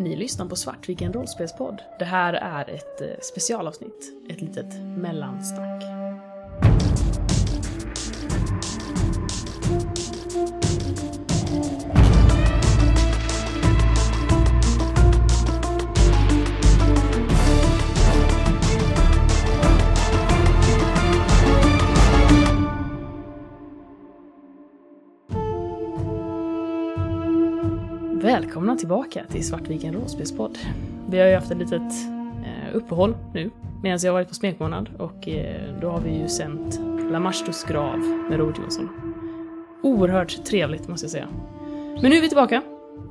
Ni lyssnar på Svartviken rollspelspodd. Det här är ett eh, specialavsnitt, ett litet mellansnack. Välkomna tillbaka till Svartviken rollspelspodd. Vi har ju haft ett litet eh, uppehåll nu medan jag har varit på smekmånad och eh, då har vi ju sänt Lamastos grav med Robert Jonsson. Oerhört trevligt måste jag säga. Men nu är vi tillbaka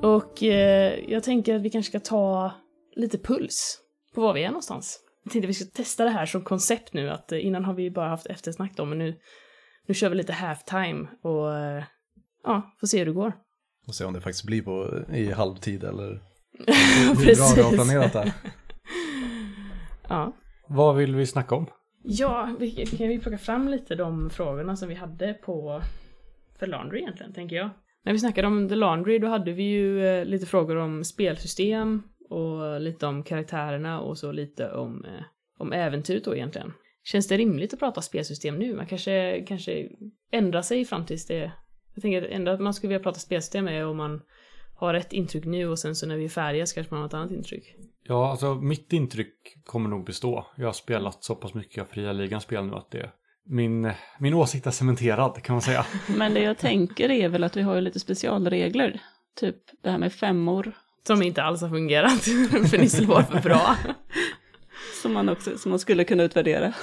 och eh, jag tänker att vi kanske ska ta lite puls på var vi är någonstans. Jag tänkte att vi ska testa det här som koncept nu att eh, innan har vi bara haft eftersnack då men nu, nu kör vi lite halftime och eh, ja, får se hur det går. Och se om det faktiskt blir på, i halvtid eller hur bra du har planerat det här. Ja. Vad vill vi snacka om? Ja, vi, kan vi plocka fram lite de frågorna som vi hade på för Laundry egentligen, tänker jag. När vi snackade om The Laundry, då hade vi ju eh, lite frågor om spelsystem och lite om karaktärerna och så lite om, eh, om äventyret då egentligen. Känns det rimligt att prata spelsystem nu? Man kanske, kanske ändrar sig fram tills det... Jag tänker att enda man skulle vilja prata spelsystem är om man har ett intryck nu och sen så när vi är färdiga så kanske man har ett annat intryck. Ja, alltså mitt intryck kommer nog bestå. Jag har spelat så pass mycket av fria ligan spel nu att det min, min åsikt är cementerad kan man säga. Men det jag tänker är väl att vi har ju lite specialregler. Typ det här med femmor. Som inte alls har fungerat, för ni slår för bra. Som man, också, som man skulle kunna utvärdera.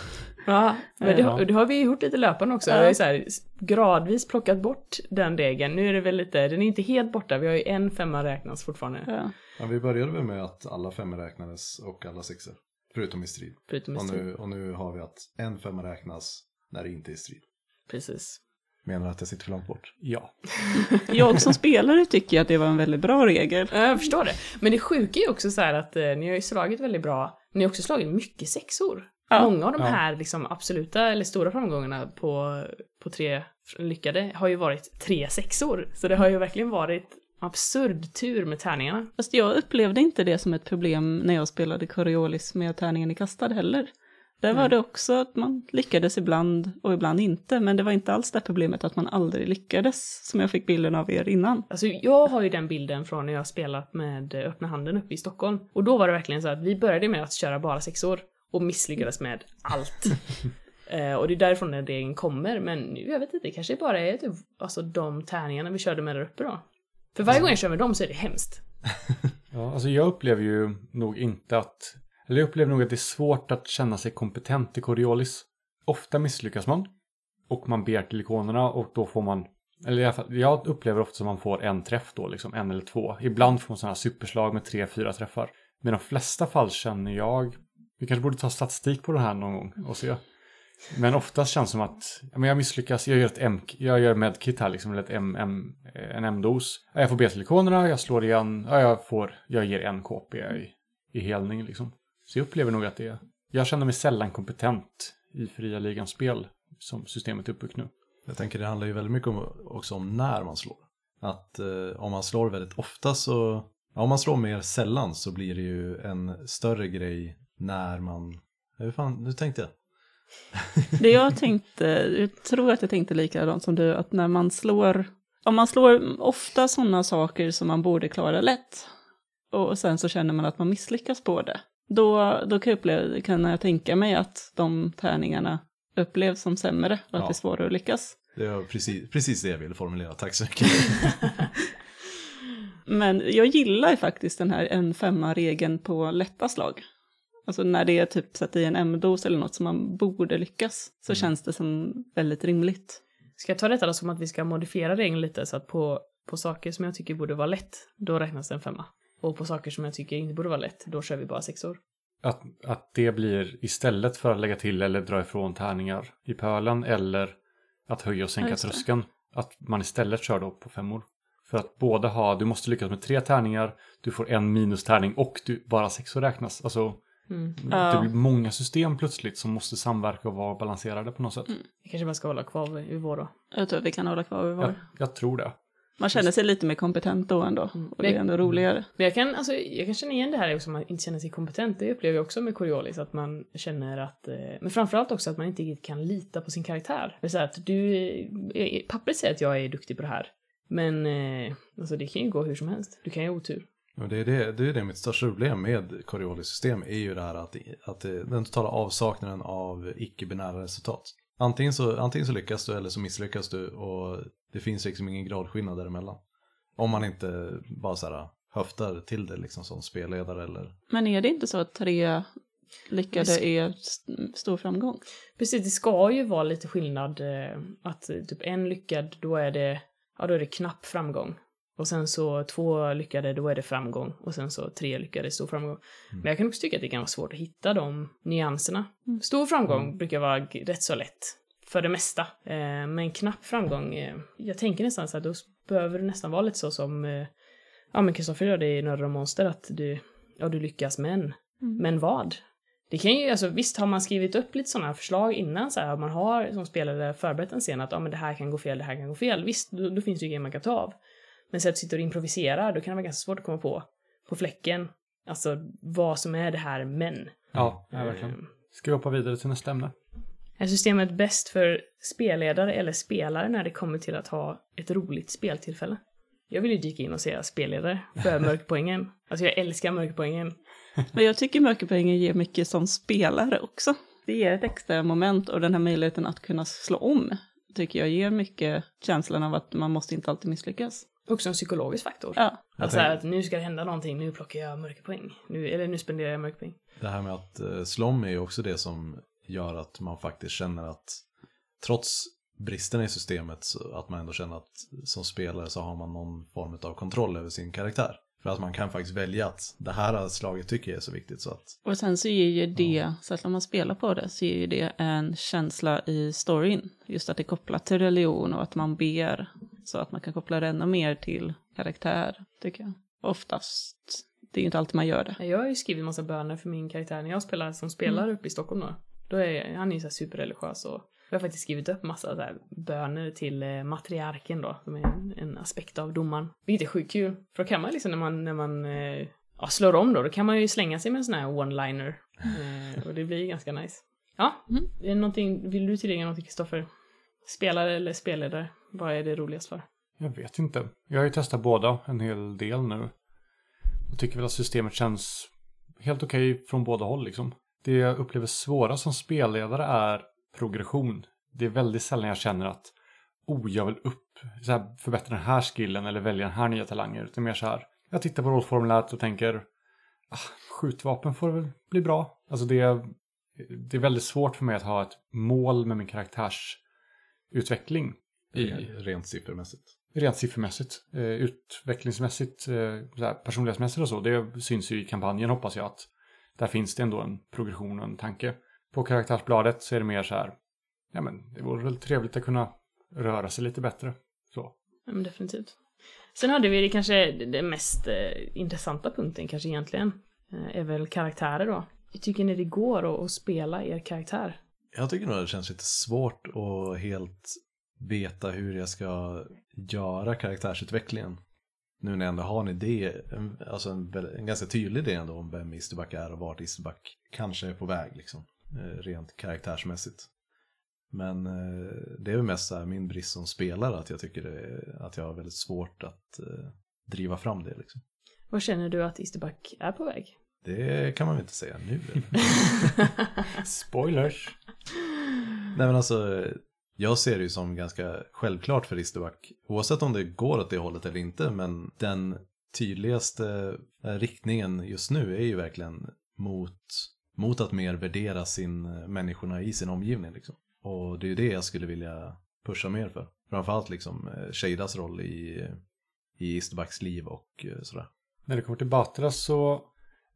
Ja, men det, Ja. det har vi gjort lite löpande också. Ja. Vi har ju så här gradvis plockat bort den regeln. Nu är det väl lite, den är inte helt borta. Vi har ju en femma räknas fortfarande. Ja. Ja, vi började väl med att alla femmor räknades och alla sexor. Förutom i strid. Förutom i Och strid. nu, och nu har vi att en femma räknas när det inte är i strid. Precis. Menar att jag sitter för långt bort? Ja. Jag som spelare tycker att det var en väldigt bra regel. Ja, Jag förstår det. Men det sjuka är ju också så här att eh, ni har ju slagit väldigt bra. Ni har också slagit mycket sexor. Ja. Många av de Ja. här liksom absoluta eller stora framgångarna på, på tre lyckade har ju varit tre sexor. Så det har ju verkligen varit absurd tur med tärningarna. Fast jag upplevde inte det som ett problem när jag spelade Coriolis med tärningen i kastad heller. Där var det också att man lyckades ibland och ibland inte, men det var inte alls det problemet att man aldrig lyckades, som jag fick bilden av er innan. Alltså jag har ju den bilden från när jag spelat med eh, öppna handen uppe i Stockholm. Och då var det verkligen så att vi började med att köra bara sexor och misslyckades med allt. eh, och det är därifrån den regeln kommer, men nu, jag vet inte, det kanske bara är typ, alltså de tärningarna vi körde med där uppe då. För varje gång jag kör med dem så är det hemskt. ja. Alltså jag upplever ju nog inte att, eller jag upplever nog att det är svårt att känna sig kompetent i Coriolis. Ofta misslyckas man. Och man ber till ikonerna och då får man, eller i alla fall, jag upplever ofta som man får en träff då, liksom en eller två. Ibland får man sådana här superslag med tre, fyra träffar. Men i de flesta fall känner jag, vi kanske borde ta statistik på det här någon gång och se. Men oftast känns det som att men jag misslyckas, jag gör ett M, jag gör medkit här liksom, eller ett M, M, eh, en M-dos. Jag får B-silikonerna, jag slår igen, jag, får, jag ger en KP i, i helning liksom. Så jag upplever nog att det är, jag känner mig sällan kompetent i fria ligans spel som systemet är uppbyggt nu. Jag tänker det handlar ju väldigt mycket om, också om när man slår. Att eh, om man slår väldigt ofta så, ja, om man slår mer sällan så blir det ju en större grej när man, hur fan, nu tänkte jag. Det jag tänkte, jag tror att jag tänkte likadant som du, att när man slår, om man slår ofta sådana saker som man borde klara lätt, och sen så känner man att man misslyckas på det, då, då kan, jag uppleva, kan jag tänka mig att de tärningarna upplevs som sämre och att Ja. det är svårare att lyckas. Det var precis, precis det jag ville formulera, tack så mycket. Men jag gillar faktiskt den här en femma regeln på lätta slag. Alltså när det är typ satt i en M-dos eller något som man borde lyckas, så känns det som väldigt rimligt. Ska jag ta detta då som att vi ska modifiera regeln lite så att på, på saker som jag tycker borde vara lätt, då räknas det en femma. Och på saker som jag tycker inte borde vara lätt, då kör vi bara sexor. Att, att det blir istället för att lägga till eller dra ifrån tärningar i pölen eller att höja och Ja, sänka det. tröskeln. Att man istället kör då på femmor. För att båda ha, du måste lyckas med tre tärningar, du får en minustärning och du, bara sexor räknas. Alltså Mm. det Ja. blir många system plötsligt som måste samverka och vara balanserade på något sätt. Mm. Vi kanske bara ska hålla kvar vid vår då. Jag tror att vi kan hålla kvar vid vår. Jag, jag tror det. Man känner sig lite mer kompetent då ändå. Mm. Och det är ändå roligare. Men jag kan, alltså, jag kan känna igen det här också, att man inte känner sig kompetent. Det upplever jag också med Coriolis, att man känner att... Eh, men framförallt också att man inte riktigt kan lita på sin karaktär. Det är så här att du... Eh, pappret säger att jag är duktig på det här. Men eh, alltså det kan ju gå hur som helst. Du kan ju ha otur. Och det, är det, det är det mitt största problem med Coriolis system är ju det här att, att det, den totala avsaknaden av icke-binära resultat. Antingen så, antingen så lyckas du eller så misslyckas du och det finns liksom ingen gradskillnad däremellan. Om man inte bara så här höftar till det liksom som spelledare eller... Men är det inte så att tre lyckade är st- stor framgång? Precis, det ska ju vara lite skillnad. Eh, att eh, typ en lyckad, då är det, ja då är det knapp framgång. Och sen så två lyckade, då är det framgång. Och sen så tre lyckade, stor framgång. Men jag kan också tycka att det kan vara svårt att hitta de nyanserna. Mm. Stor framgång brukar vara rätt så lätt. För det mesta. Eh, men knapp framgång, eh, jag tänker nästan så här, då behöver det nästan vara lite så som, eh, ja men Kristoffer gör det i Nördar och Monster, att du, ja du lyckas men, Mm. men vad? Det kan ju, alltså visst har man skrivit upp lite sådana förslag innan så här, om man har som spelare förberett en scen att ja men det här kan gå fel, det här kan gå fel, visst då, då finns det ju grejer man kan ta av. Men så att du sitter och improviserar, då kan det vara ganska svårt att komma på, på fläcken, alltså vad som är det här men. Ja, ja verkligen. Eh, Ska vi hoppa vidare till nästa ämne? Är systemet bäst för spelledare eller spelare när det kommer till att ha ett roligt speltillfälle? Jag vill ju dyka in och säga spelledare för mörkpoängen. Alltså jag älskar mörkpoängen. Men jag tycker mörkerpoängen ger mycket som spelare också. Det ger ett extra moment och den här möjligheten att kunna slå om tycker jag ger mycket känslan av att man måste inte alltid misslyckas. Också en psykologisk faktor. Ja, Att, så här, att nu ska det hända någonting, nu plockar jag mörkerpoäng. Nu, eller nu spenderar jag mörkerpoäng. Det här med att eh, slå om är ju också det som gör att man faktiskt känner att trots bristerna i systemet så att man ändå känner att som spelare så har man någon form av kontroll över sin karaktär. För att man kan faktiskt välja att det här slaget tycker jag är så viktigt så att och sen så ger ju det, så att när man spelar på det, så ger ju det en känsla i storyn. Just att det är kopplat till religion och att man ber, så att man kan koppla det ännu mer till karaktär, tycker jag. Oftast. Det är ju inte alltid man gör det. Jag har ju skrivit massa böner för min karaktär när jag spelar som spelare Mm. uppe i Stockholm då. Då är han är ju så här superreligiös och jag har faktiskt skrivit upp massa så här böner till eh, matriarken då, som är en, en aspekt av domaren. Vilket är sjukt kul, för då kan man liksom när man, när man eh, ja, slår om då, då kan man ju slänga sig med en sån här one-liner. Eh, och det blir ganska nice. Ja, Mm. är det någonting, vill du tillägga någonting Kristoffer? Spelare eller spelledare? Vad är det roligast för? Jag vet inte. Jag har ju testat båda en hel del nu. Jag tycker väl att systemet känns helt okej från båda håll liksom. Det jag upplever svåra som spelledare är progression. Det är väldigt sällan jag känner att oh, jag vill upp, så här, förbättra den här skillen eller välja den här nya talangen. Utan mer så här, jag tittar på rollformuläret och tänker ah, skjutvapen får väl bli bra. Alltså det det är väldigt svårt för mig att ha ett mål med min karaktärs karaktärsutveckling. i rent siffermässigt. Rent siffermässigt, eh, utvecklingsmässigt, eh, personlighetsmässigt och så. Det syns ju i kampanjen hoppas jag att där finns det ändå en progression och en tanke. På karaktärsbladet så är det mer så här, ja men det vore väl trevligt att kunna röra sig lite bättre. Så. Ja, men definitivt. Sen hade vi det kanske den mest eh, intressanta punkten kanske egentligen. Eh, är väl karaktärer då. Hur tycker ni det går att, att spela er karaktär? Jag tycker nog det känns lite svårt att helt veta hur jag ska göra karaktärsutvecklingen. Nu när jag ändå har en idé, en, alltså en, en ganska tydlig idé ändå om vem Isterback är och vart Isterback kanske är på väg liksom. Eh, rent karaktärsmässigt. Men eh, det är väl mest så här min brist som spelare att jag tycker det, att jag har väldigt svårt att eh, driva fram det liksom. Vad känner du att Isterback är på väg? Det kan man väl inte säga nu. Spoilers! Nej men alltså, jag ser det ju som ganska självklart för Isterback, oavsett om det går åt det hållet eller inte, men den tydligaste eh, riktningen just nu är ju verkligen mot, mot att mer värdera sin, eh, människorna i sin omgivning liksom. Och det är ju det jag skulle vilja pusha mer för. Framförallt liksom eh, Shadas roll i, i Isterbacks liv och sådär. När det kommer till Batra så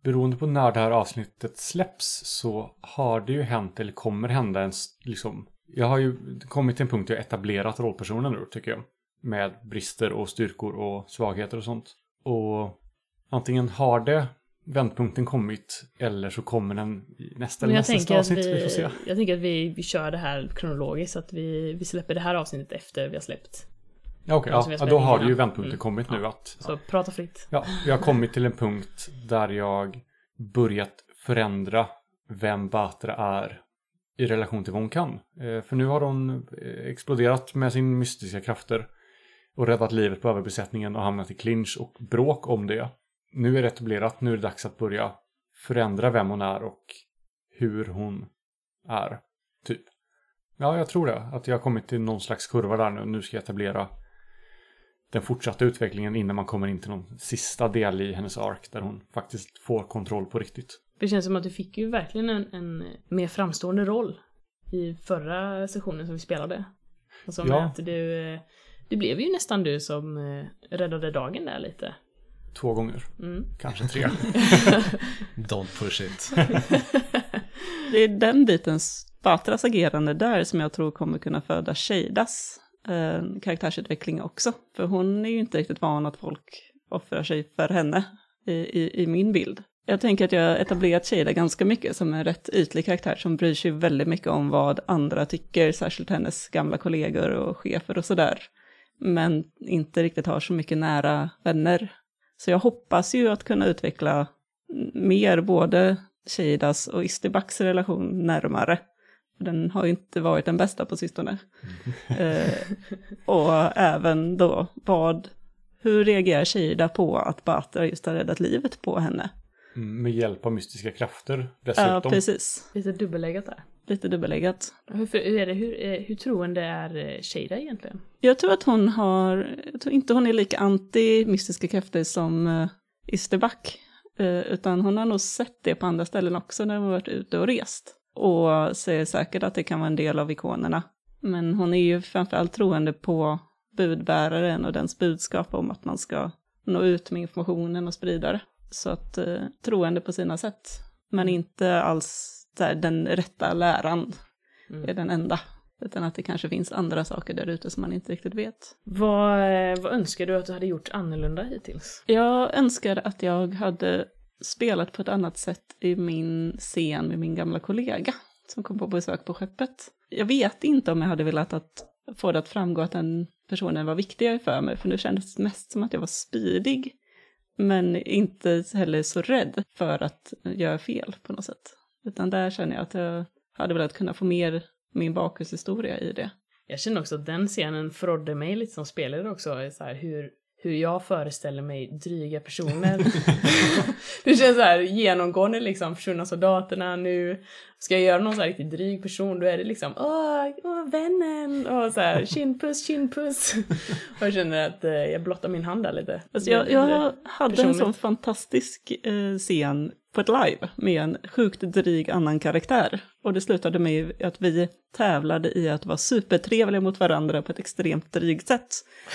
beroende på när det här avsnittet släpps så har det ju hänt eller kommer hända en liksom jag har ju kommit till en punkt där jag etablerat rollpersonen nu tycker jag. Med brister och styrkor och svagheter och sånt. Och antingen har det vändpunkten kommit eller så kommer den i nästa eller nästa att avsnitt. Vi, får se. vi, jag tänker att vi, vi kör det här kronologiskt, så att vi, vi släpper det här avsnittet efter vi har släppt Ja, okej. Ja, ja, då har det ju vändpunkten Mm. kommit nu att Så prata fritt. Ja, jag har kommit till en punkt där jag börjat förändra vem Batra är i relation till vad hon kan. Eh, För nu har hon eh, exploderat med sin mystiska krafter och räddat livet på överbesättningen och hamnat i clinch och bråk om det. Nu är det etablerat, nu är det dags att börja förändra vem hon är och hur hon är, typ. Ja, jag tror det. Att jag har kommit till någon slags kurva där nu. Nu ska jag etablera den fortsatta utvecklingen innan man kommer in till någon sista del i hennes ark där hon faktiskt får kontroll på riktigt. Det känns som att du fick ju verkligen en, en mer framstående roll i förra sessionen som vi spelade. Alltså Ja. att du, eh, det blev ju nästan du som eh, räddade dagen där lite. Två gånger, Mm. kanske tre. Don't push it. Det är den biten, Batras agerande där, som jag tror kommer kunna föda Sheidas eh, karaktärsutveckling också. För hon är ju inte riktigt van att folk offrar sig för henne i, i, i min bild. Jag tänker att jag har etablerat Shada ganska mycket som en rätt ytlig karaktär som bryr sig väldigt mycket om vad andra tycker, särskilt hennes gamla kollegor och chefer och sådär. Men inte riktigt har så mycket nära vänner. Så jag hoppas ju att kunna utveckla mer både Sheidas och Istibaks relation närmare. Den har ju inte varit den bästa på sistone. Eh, och även då, vad, hur reagerar Sheida på att Batra just har räddat livet på henne? Mm, Med hjälp av mystiska krafter Ja, dessutom. precis. Lite dubbelläggat där. Lite dubbelläggat. Hur, hur, är det, hur, eh, hur troende är eh, Shada egentligen? Jag tror att hon har, jag tror inte hon är lika anti mystiska krafter som uh, Isterback. Eh, utan hon har nog sett det på andra ställen också när hon har varit ute och rest. Och säger säkert att det kan vara en del av ikonerna. Men hon är ju framförallt troende på budbäraren och dens budskap om att man ska nå ut med informationen och sprida det. Så att eh, troende på sina sätt. Men inte alls där, den rätta läran är den enda. Utan att det kanske finns andra saker där ute som man inte riktigt vet. Vad, eh, vad önskar du att du hade gjort annorlunda hittills? Jag önskar att jag hade spelat på ett annat sätt i min scen med min gamla kollega som kom på besök på skeppet. Jag vet inte om jag hade velat att få det att framgå att den personen var viktigare för mig, för nu kändes det mest som att jag var spydig. Men inte heller så rädd för att göra fel på något sätt. Utan där känner jag att jag hade velat kunna få mer min bakgrundshistoria i det. Jag känner också att den scenen förrådde mig lite som spelare också, så här, hur, hur jag föreställer mig dryga personer. det känns så här genomgående liksom, försvunna soldaterna nu. Ska jag göra någon så här riktigt dryg person då är det liksom åh, åh vännen och så här kindpuss, kindpuss. och jag känner att eh, jag blottar min hand där lite. Alltså jag, jag hade en sån fantastisk eh, scen på ett live med en sjukt dryg annan karaktär. Och det slutade med att vi tävlade i att vara supertrevliga mot varandra på ett extremt drygt sätt.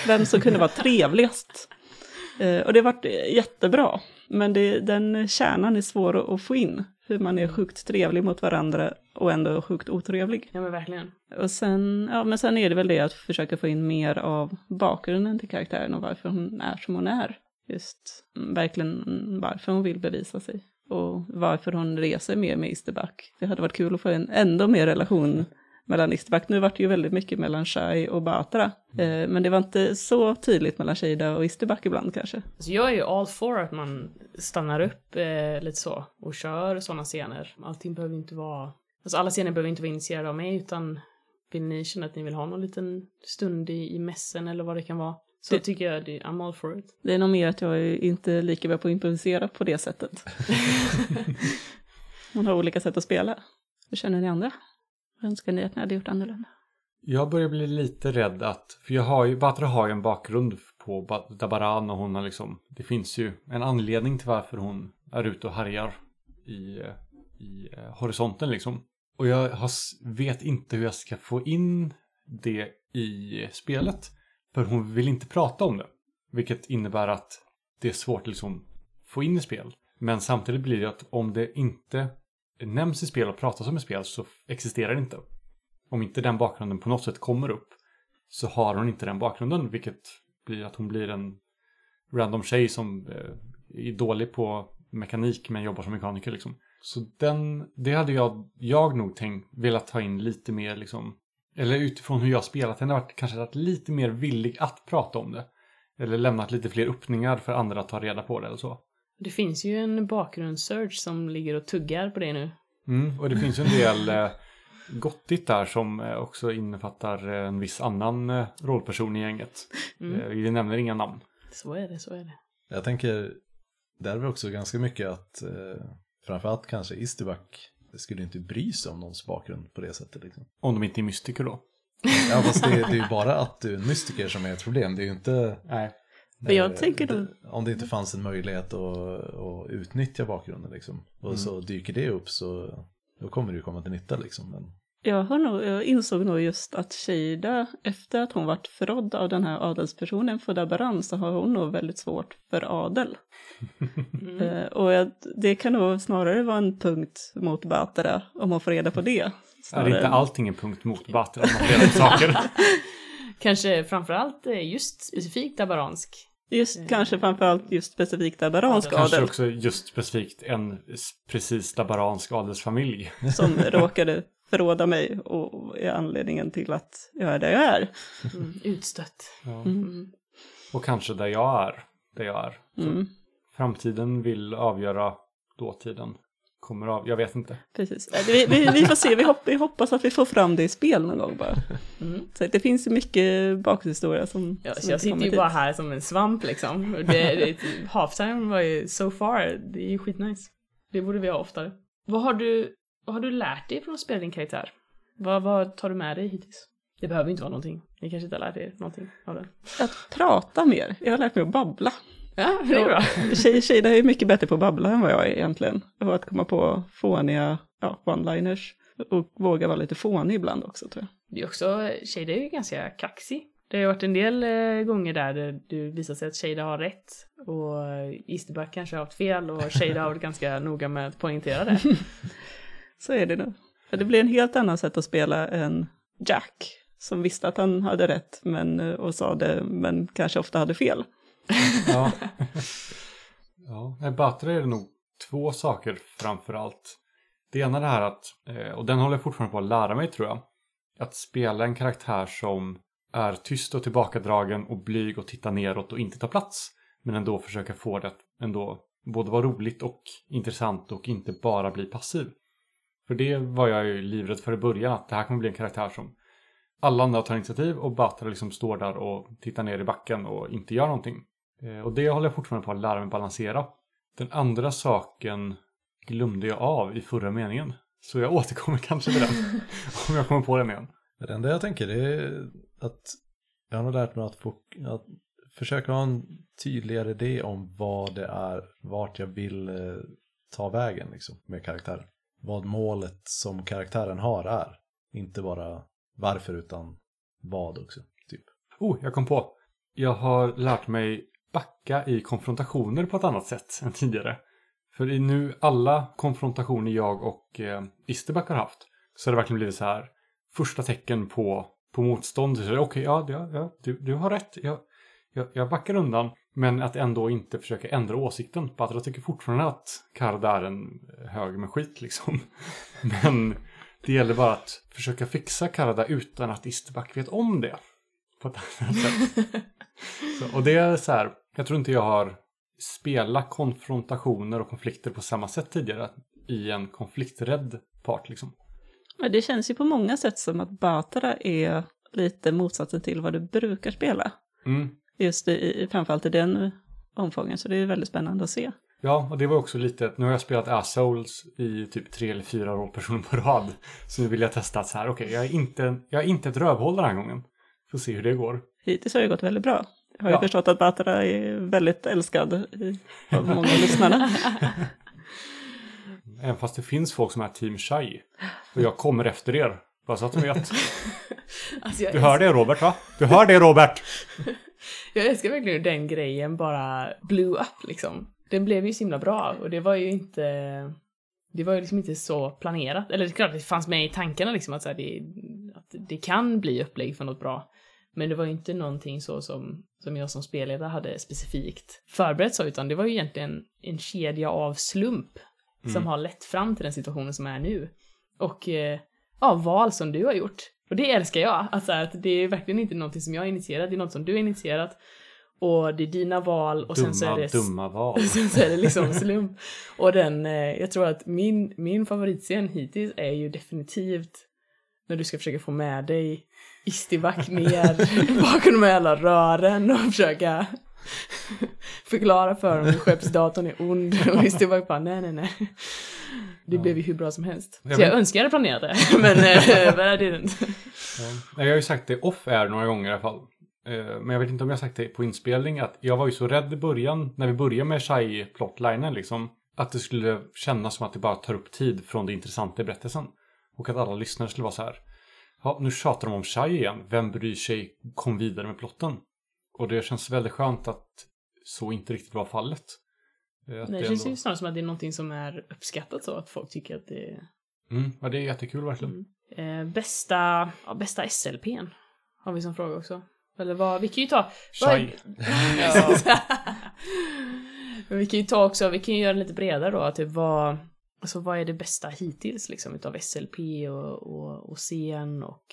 Vem som kunde vara trevligast. Eh, och det vart jättebra. Men det, den kärnan är svår att, få in. Hur man är sjukt trevlig mot varandra och ändå sjukt otrevlig. Ja men verkligen. Och sen, ja, men sen är det väl det att försöka få in mer av bakgrunden till karaktären och varför hon är som hon är. Just mm, verkligen mm, varför hon vill bevisa sig. Och varför hon reser mer med Isterback. Det hade varit kul att få en ändå mer relation mellan Isterback. Nu vart det ju väldigt mycket mellan Shai och Batra. Eh, men det var inte så tydligt mellan Shida och Isterback ibland kanske. Alltså jag är ju all for att man stannar upp eh, lite så och kör sådana scener. Allting behöver inte vara... Alltså alla scener behöver inte vara initierade av mig utan vill ni känna att ni vill ha någon liten stund i, i mässen eller vad det kan vara. Så Det- tycker jag det, I'm all for it. Det är nog mer att jag är inte lika bra på att improvisera på det sättet. Hon har olika sätt att spela. Hur känner ni andra? Vad önskar ni att ni hade gjort annorlunda? Jag börjar bli lite rädd att, för jag har ju, Batra har ju en bakgrund på Ba- Dabaran och hon har liksom, det finns ju en anledning till varför hon är ute och härjar i, i eh, horisonten liksom. Och jag har, vet inte hur jag ska få in det i spelet. För hon vill inte prata om det. Vilket innebär att det är svårt att liksom få in i spel. Men samtidigt blir det att om det inte nämns i spel och pratas om i spel så existerar det inte om inte den bakgrunden på något sätt kommer upp så har hon inte den bakgrunden vilket blir att hon blir en random tjej som eh, är dålig på mekanik men jobbar som mekaniker liksom. Så den, det hade jag, jag nog tänkt, velat ta in lite mer liksom eller utifrån hur jag spelat den, har varit kanske varit lite mer villig att prata om det. Eller lämnat lite fler öppningar för andra att ta reda på det eller så. Det finns ju en bakgrundssearch som ligger och tuggar på det nu. Mm, och det finns en del eh, gottigt där som eh, också innefattar eh, en viss annan eh, rollperson i gänget. Mm. Eh, vi nämner inga namn. Så är det, så är det. Jag tänker, där är det också ganska mycket att eh, framförallt kanske Isterback skulle inte bry sig om någons bakgrund på det sättet. Liksom. Om de inte är mystiker då. Ja, fast det, det är ju bara att du är en mystiker som är ett problem. Det är ju inte... Nej. Men jag eh, tänker då- det- Om det inte fanns en möjlighet att, att utnyttja bakgrunden liksom. Och så dyker det upp så då kommer det ju komma till nytta liksom. Men, Jag, har nog, jag insåg nog just att Shida, efter att hon varit förrådd av den här adelspersonen Fodabaran, så har hon nog väldigt svårt för adel. Mm. Eh, och jag, det kan nog snarare vara en punkt mot Batra, om man får reda på det. Är Snarare det inte allting en punkt mot Batra? om man får reda på saker? Kanske framförallt eh, just specifikt abaransk. Just kanske framförallt just specifikt abaransk Ja, Kanske adel också just specifikt en precis dabaransk adelsfamilj. som råkade förråda mig och är anledningen till att jag är där jag är. Mm. Utstött. Ja. Mm. Och kanske där jag är. Där jag är. Mm, Framtiden vill avgöra dåtiden. Kommer av, jag vet inte. precis. Vi, vi, vi får se, vi, hopp, vi hoppas att vi får fram det i spel någon gång bara. Mm. Så det finns ju mycket bakhistoria som... Ja, som så jag sitter ju bara här som en svamp liksom. Det, det, halftime var ju so far, det är ju skitnice. Det borde vi ha oftare. Vad har du, vad har du lärt dig från att spela din karaktär? Vad, vad tar du med dig hittills? Det behöver inte vara någonting. Ni kanske inte har lärt er någonting av det. Att prata mer. Jag har lärt mig att babbla. Ja, det är bra. Tjej, Shida är mycket bättre på att babbla än vad jag är egentligen. Och att komma på fåniga ja, one-liners. Och våga vara lite fånig ibland också tror jag. Det är också, Shada är ju ganska kaxig. Det har ju varit en del eh, gånger där det, visar sig att Shada har rätt och Easterback kanske har haft fel och Shada har varit ganska noga med att poängtera det. Så är det nu. För det blir en helt annan sätt att spela än Jack. Som visste att han hade rätt men, eh, och sa det, men kanske ofta hade fel. Ja. ja. Batra är det nog två saker framför allt. Det ena är det här att, eh, och den håller jag fortfarande på att lära mig tror jag. Att spela en karaktär som är tyst och tillbakadragen och blyg och tittar neråt och inte tar plats. Men ändå försöka få det att ändå både vara roligt och intressant och inte bara bli passiv. För det var jag ju livrädd för i början, att det här kommer bli en karaktär som alla andra tar initiativ och Batra liksom står där och tittar ner i backen och inte gör någonting. Eh, Och det håller jag fortfarande på att lära mig balansera. Den andra saken glömde jag av i förra meningen. Så jag återkommer kanske till den. om jag kommer på den igen. Det enda jag tänker är att jag har nog lärt mig att, få, att försöka ha en tydligare idé om vad det är, vart jag vill eh, ta vägen liksom, med karaktären. Vad målet som karaktären har är. Inte bara varför utan vad också. Typ. Oh, jag kom på. Jag har lärt mig backa i konfrontationer på ett annat sätt än tidigare. För i nu alla konfrontationer jag och eh, Isterback har haft så har det verkligen blivit så här första tecken på, på motstånd. Okej, Okej, ja, ja, ja du, du har rätt. Jag, jag, jag backar undan. Men att ändå inte försöka ändra åsikten. Batra tycker fortfarande att Karda är en hög med skit liksom. Men det gäller bara att försöka fixa Karda utan att Isterback vet om det. På ett annat sätt. Så, och det är så här, jag tror inte jag har spelat konfrontationer och konflikter på samma sätt tidigare i en konflikträdd part liksom. Men det känns ju på många sätt som att Batra är lite motsatsen till vad du brukar spela. Mm. Just i, i- framförallt i den omfången, så det är väldigt spännande att se. Ja, och det var också lite, nu har jag spelat Assholes i typ tre eller fyra rollpersoner på rad. Så nu vill jag testa att så här, okej, jag, är inte, jag är inte ett rövhål den här gången. Får se hur det går. Hittills har det gått väldigt bra. Jag har ju Ja. förstått att Batra är väldigt älskad i- av många lyssnare. Även fast det finns folk som är team shy. Och jag kommer efter er. Bara så att ni vet. Alltså, jag, Du hör det Robert va? Du hör det Robert! Jag älskar verkligen hur den grejen bara blew up liksom. Den blev ju så himla bra och det var ju inte det var ju liksom inte så planerat. Eller det är klart det fanns med i tankarna liksom att, så här, det, att det kan bli upplägg för något bra. Men det var ju inte någonting så som, som jag som spelledare hade specifikt förberett så, utan det var ju egentligen en kedja av slump som har lett fram till den situationen som är nu. Och eh, ja, val som du har gjort Och det älskar jag, alltså att det är verkligen inte någonting som jag har initierat, det är något som du har initierat. Och det är dina val och dumma, sen så är det... dumma val. Sen så är det liksom slump. Och den, eh, jag tror att min, min favoritscen hittills är ju definitivt när du ska försöka få med dig Istivack ner bakom de här jävla rören och försöka förklara för dem hur skeppsdatorn är ond och Istivack bara nej nej nej. Det blev ju hur bra som helst. Jag Så jag vet- önskar jag hade planerat det, men eh, men I didn't. Ja. Jag har ju sagt det off-air några gånger i alla fall. Eh, Men jag vet inte om jag har sagt det på inspelning att jag var ju så rädd i början när vi började med Shai-plotlinen liksom. Att det skulle kännas som att det bara tar upp tid från det intressanta i berättelsen. Och att alla lyssnare skulle vara så här. Ja, nu tjatar de om Shai igen. Vem bryr sig? Kom vidare med plotten. Och det känns väldigt skönt att så inte riktigt var fallet. Att Det det känns ändå- ju snarare som att det är någonting som är uppskattat så, att folk tycker att det är Mm, ja, det är jättekul verkligen. Eh, bästa, ja, bästa SLPn har vi som fråga också. Eller vad, vi kan ju ta... Men vi kan ju ta också, vi kan ju göra det lite bredare då, typ vad, alltså vad är det bästa hittills liksom utav SLP och, och, och scen och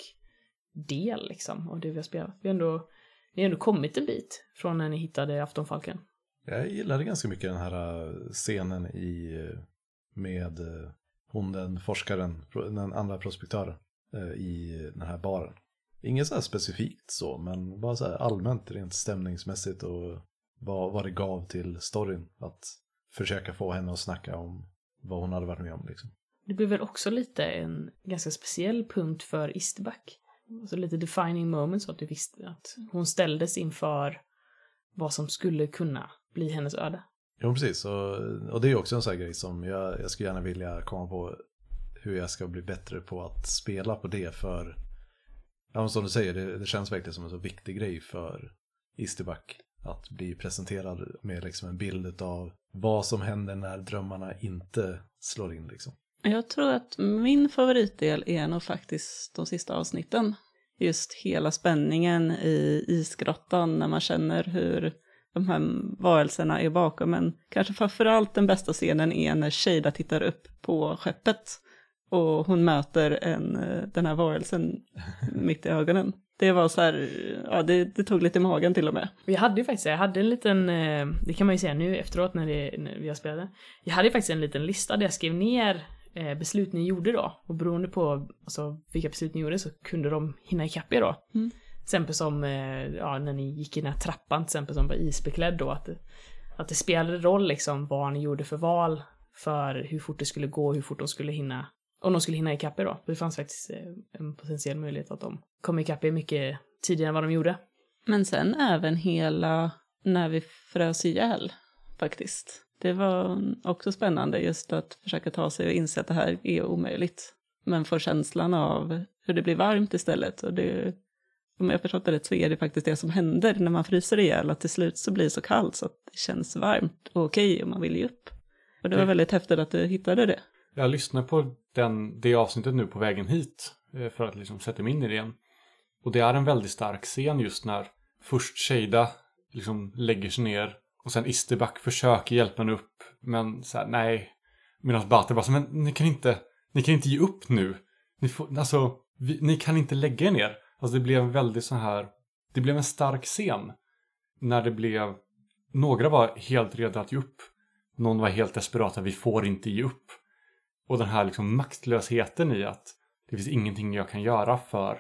del liksom av det vi har spelat. Vi har ändå, vi har ändå kommit en bit från när ni hittade Aftonfalken. Jag gillade ganska mycket den här eh, scenen i, med eh, hon den forskaren, den andra prospektören eh, i den här baren. Inget så här specifikt så, men bara så här allmänt rent stämningsmässigt och vad, vad det gav till storyn. Att försöka få henne att snacka om vad hon hade varit med om liksom. Det blir väl också lite en ganska speciell punkt för Isterback. Alltså lite defining moment så att du visste att hon ställdes inför vad som skulle kunna bli hennes öde. Jo, precis. Och, och det är också en sån här grej som jag, jag skulle gärna vilja komma på hur jag ska bli bättre på att spela på det. För, ja, som du säger, det, det känns verkligen som en så viktig grej för Isterback. Att bli presenterad med liksom en bild av vad som händer när drömmarna inte slår in. Liksom. Jag tror att min favoritdel är nog faktiskt de sista avsnitten. Just hela spänningen i isgrottan när man känner hur de här varelserna är bakom. Men kanske framförallt den bästa scenen är när Shada tittar upp på skeppet och hon möter en, eh, den här varelsen mitt i ögonen. Det var så här, ja det, det tog lite i magen till och med. Jag hade ju faktiskt, jag hade en liten, eh, det kan man ju säga nu efteråt när, det, när vi har spelat det. Jag hade ju faktiskt en liten lista där jag skrev ner eh, beslut ni gjorde då. Och beroende på alltså, vilka beslut ni gjorde så kunde de hinna ikapp er då. Mm. Till exempel som, eh, ja, när ni gick i den här trappan till exempel som var isbeklädd då. Att, det- att det spelade roll liksom vad ni gjorde för val för hur fort det skulle gå, hur fort de skulle hinna, om de skulle hinna ikapp er då. Det fanns faktiskt eh, en potentiell möjlighet att de kom ikapp er mycket tidigare än vad de gjorde. Men sen även hela när vi frös ihjäl faktiskt. Det var också spännande just att försöka ta sig och inse att det här är omöjligt. Men få känslan av hur det blir varmt istället. Och det, om jag förstått det rätt så är det faktiskt det som händer när man fryser ihjäl. Att till slut så blir det så kallt så att det känns varmt och okej och man vill ge upp. Och det var väldigt häftigt att du hittade det. Jag lyssnar på den, det avsnittet nu på vägen hit eh, för att liksom sätta mig in i det igen. Och det är en väldigt stark scen just när först Shada liksom lägger sig ner och sen Isterback försöker hjälpa henne upp. Men så här, nej. Medan Bater bara så, men ni kan inte, ni kan inte ge upp nu. Ni, får, alltså, vi, ni kan inte lägga er ner. Alltså det blev en väldigt så här, det blev en stark scen. När det blev, några var helt redo att ge upp. Någon var helt desperat att vi får inte ge upp. Och den här liksom maktlösheten i att det finns ingenting jag kan göra för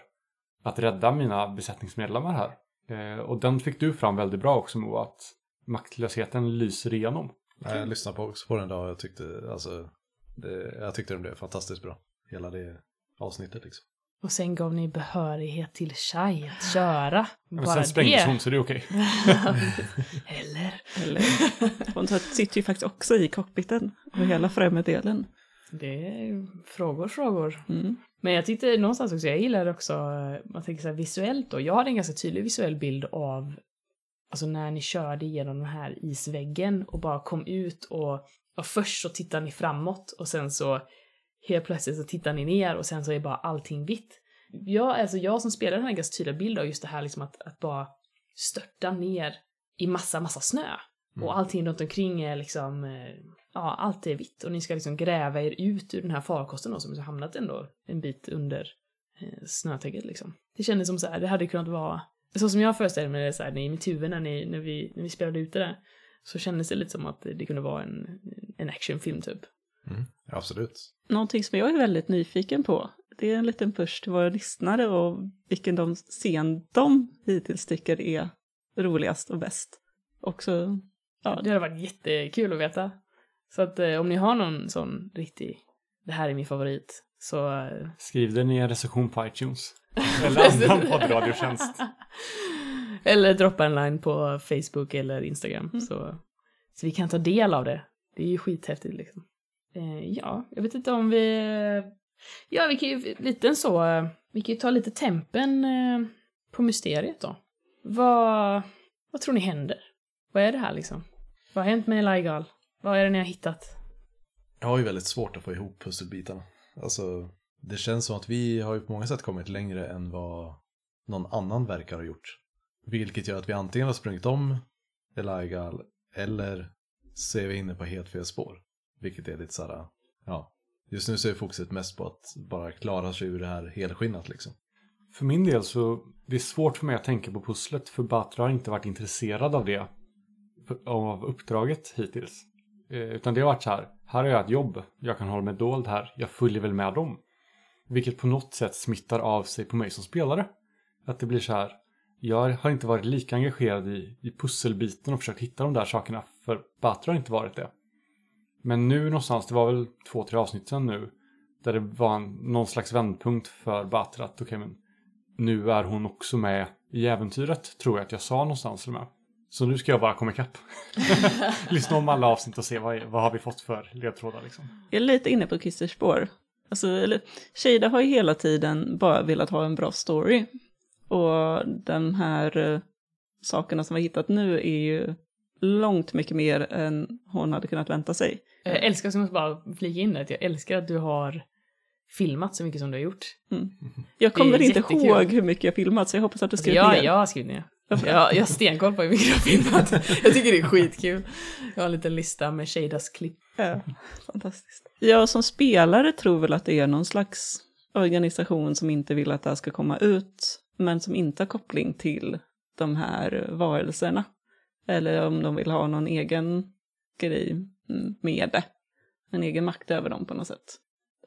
att rädda mina besättningsmedlemmar här. Eh, och den fick du fram väldigt bra också Moa, att maktlösheten lyser igenom. Okay. Jag lyssnade på, också på den idag och jag tyckte, alltså, det, jag tyckte den blev fantastiskt bra. Hela det avsnittet liksom. Och sen gav ni behörighet till Shai att köra. Men sen sprängdes hon så det är okej. Eller? Eller, hon sitter ju faktiskt också i cockpiten och hela främre delen. Det är frågor, frågor. Mm. Men jag tyckte någonstans också, jag gillar också, eh, man tänker så här visuellt då. Jag hade en ganska tydlig visuell bild av, alltså när ni körde igenom den här isväggen och bara kom ut och, och först så tittar ni framåt och sen så helt plötsligt så tittar ni ner och sen så är bara allting vitt. Jag, alltså jag som spelar den här ganska tydliga bild av just det här liksom att, att bara störta ner i massa, massa snö. Mm. Och allting runt omkring är liksom, eh, ja, allt är vitt. Och ni ska liksom gräva er ut ur den här farkosten då, som har hamnat ändå en bit under, eh, snötäcket liksom. Det kändes som så här, det hade kunnat vara, så som jag föreställer mig det så här, i mitt huvud när, ni, när, vi, när vi spelade ute det, så kändes det lite som att det kunde vara en, en actionfilm typ. Mm. Absolut. Någonting som jag är väldigt nyfiken på, det är en liten push till våra lyssnare och vilken de scen de hittills tycker är roligast och bäst. Också, ja, Det hade varit jättekul att veta. Så att eh, om ni har någon sån riktig, det här är min favorit, så... eh, Skriv den i en recension på iTunes. Eller annan poddradiotjänst. eller droppa en line på Facebook eller Instagram, Mm. så, så vi kan ta del av det. Det är ju skithäftigt liksom. Eh, ja, jag vet inte om vi... Ja, vi kan ju lite så... Vi kan ju ta lite tempen eh, på mysteriet då. Vad, vad tror ni händer? Vad är det här liksom? Vad har hänt med Eligal? Vad är det ni har hittat? Jag har ju väldigt svårt att få ihop pusselbitarna. Alltså, det känns som att vi har ju på många sätt kommit längre än vad någon annan verkar ha gjort. Vilket gör att vi antingen har sprungit om Eligal eller så är vi inne på helt fel spår. Vilket är lite såhär, ja. Just nu så är fokuset mest på att bara klara sig ur det här helskinnat liksom. För min del så det är svårt för mig att tänka på pusslet för Batra har inte varit intresserad av det. Av uppdraget hittills. Eh, Utan det har varit så här, här har jag ett jobb, jag kan hålla mig dold här, jag följer väl med dem. Vilket på något sätt smittar av sig på mig som spelare. Att det blir så här, jag har inte varit lika engagerad i, i pusselbiten och försökt hitta de där sakerna, för Batra har inte varit det. Men nu någonstans, det var väl två, tre avsnitt sedan nu, där det var en, någon slags vändpunkt för Batra att okej men nu är hon också med i äventyret, tror jag att jag sa någonstans till med. Så nu ska jag bara komma ikapp. Lyssna om alla avsnitt och se vad, vad har vi fått för ledtrådar liksom. Jag är lite inne på Christers spår. Alltså, eller, Shada har ju hela tiden bara velat ha en bra story. Och de här eh, sakerna som vi har hittat nu är ju långt mycket mer än hon hade kunnat vänta sig. Jag älskar, så jag måste bara flika in det, att jag älskar att du har filmat så mycket som du har gjort. Jag kommer Det är inte jättekul. ihåg hur mycket jag filmat, så jag hoppas att du Alltså, skrivit jag, ner. jag har skrivit ner. Jag, jag har stenkoll på hur mycket du har filmat. Jag tycker det är skitkul. Jag har en liten lista med Shadas klipp. Ja, fantastiskt. Jag som spelare tror väl att det är någon slags organisation som inte vill att det här ska komma ut, men som inte har koppling till de här varelserna. Eller om de vill ha någon egen grej mm, med det. En egen makt över dem på något sätt.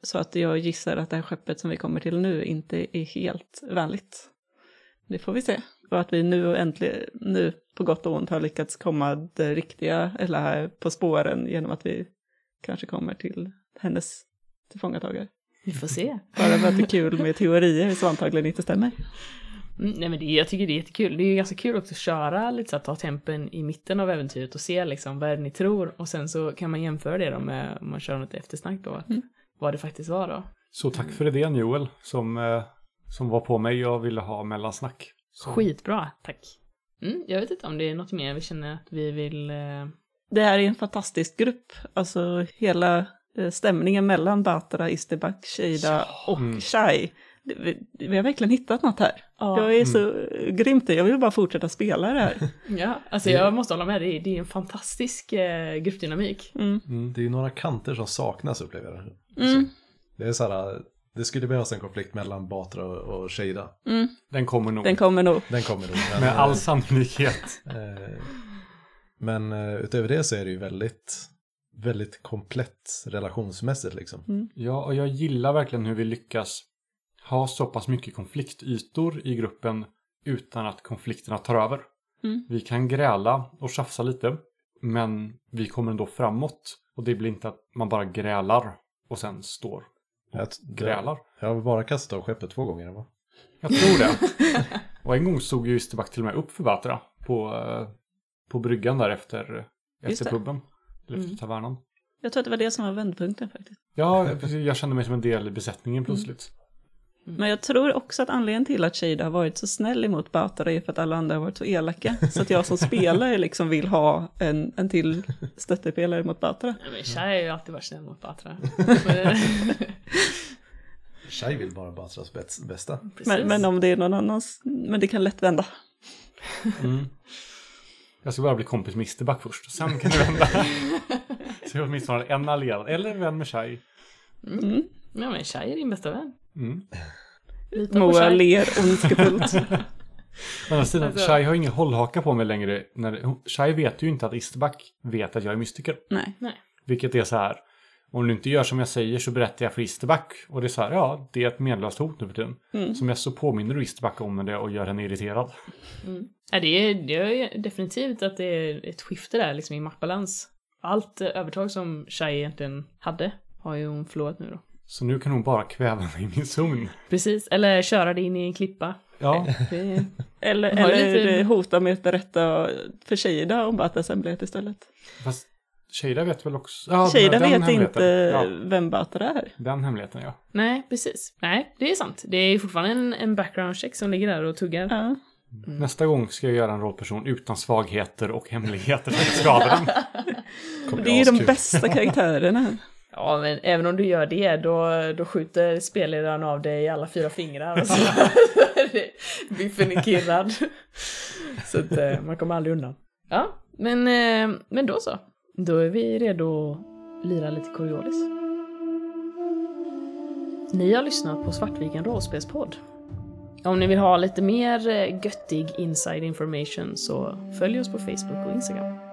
Så att jag gissar att det här skeppet som vi kommer till nu inte är helt vänligt. Det får vi se. Och att vi nu äntligen, nu på gott och ont har lyckats komma det riktiga, eller här på spåren genom att vi kanske kommer till hennes tillfångatagare. Vi får se. Bara för att det är kul med teorier som antagligen inte stämmer. Mm, nej men det, jag tycker det är jättekul. Det är ju ganska kul också att köra lite så att ta tempen i mitten av äventyret och se liksom vad är det ni tror och sen så kan man jämföra det då med om man kör något eftersnack då. Att, Mm. Vad det faktiskt var då. Så tack för idén Joel, som, eh, som var på mig och ville ha mellansnack. Så, Skitbra, tack. Mm, jag vet inte om det är något mer vi känner att vi vill... Eh... Det här är en fantastisk grupp. Alltså hela eh, stämningen mellan Batra, Isterbak, Shada och Mm. Shai. Vi, vi har verkligen hittat något här. Ja. Jag är så eh, grymt Jag vill bara fortsätta spela det här. Ja, alltså jag måste hålla med. Det är, det är en fantastisk eh, gruppdynamik. Mm. mm. Det är ju några kanter som saknas upplever jag. Mm. Det är så här, det skulle behövas en konflikt mellan Batra och, Shada. Mm. Den kommer nog. Den kommer nog. Den kommer nog. men, Med eh, all sannolikhet. Eh, Men eh, utöver det så är det ju väldigt, väldigt komplett relationsmässigt liksom. Ja, och jag gillar verkligen hur vi lyckas ha så pass mycket konfliktytor i gruppen utan att konflikterna tar över. Mm. Vi kan gräla och tjafsa lite, men vi kommer ändå framåt. Och det blir inte att man bara grälar och sen står och Jag, grälar. jag har bara kastat av skeppet två gånger. Va? Jag tror det. och en gång stod ju Isterback till och med upp för Batra på, eh, på bryggan där efter, efter puben. Eller efter Mm. tavernan. Jag tror att det var det som var vändpunkten faktiskt. Ja, jag kände mig som en del i besättningen plötsligt. Men jag tror också att anledningen till att Shada har varit så snäll emot Batra är för att alla andra har varit så elaka. Så att jag som spelare liksom vill ha en, en till stöttepelare mot Batra. Nej, men Shai har ju alltid varit snäll mot Batra. Shai vill bara Batras bäst- bästa. Men, men om det är någon annans, men det kan lätt vända. Mm. Jag ska bara bli kompis med Isterback först. Sen kan det vända. Så jag åtminstone har en allierad. Eller en vän med Shai. Mm. Ja men Shai är din bästa vän. Mm. Moa ler ondskefullt. Å andra sidan, Alltså- Shai har ingen hållhaka på mig längre. När, Shai vet ju inte att Isterback vet att jag är mystiker. Nej. Vilket är så här. Om du inte gör som jag säger så berättar jag för Isterback. Och det är så här, ja, det är ett medlöst hot nu för tiden. Mm. Som jag så påminner du Isterback om det och gör henne irriterad. Ja, det, är, det är definitivt att det är ett skifte där liksom i maktbalans. Allt övertag som Shai egentligen hade har ju hon förlorat nu då. Så nu kan hon bara kväva mig i min zon. Precis, eller köra det in i en klippa. Ja, Det, Eller, eller lite- hota med att berätta för Shada om Batas hemlighet istället. fast Shada vet väl också. Ja, Shada vet inte Ja, vem Bata är. den hemligheten ja. nej, precis. Nej, det är sant. Det är fortfarande en, en background check som ligger där och tuggar. Ja. Nästa gång ska jag göra en rollperson utan svagheter och hemligheter Det är ju de bästa karaktärerna. Ja, men även om du gör det, då, då skjuter spelledaren av dig i alla fyra fingrar. Och så Biffen är kirrad. Så att eh, man kommer aldrig undan. Ja, men, eh, men då så. Då är vi redo att lira lite Coriolis. Ni har lyssnat på Svartviken rollspelspodd. Om ni vill ha lite mer eh, göttig inside information så följ oss på Facebook och Instagram.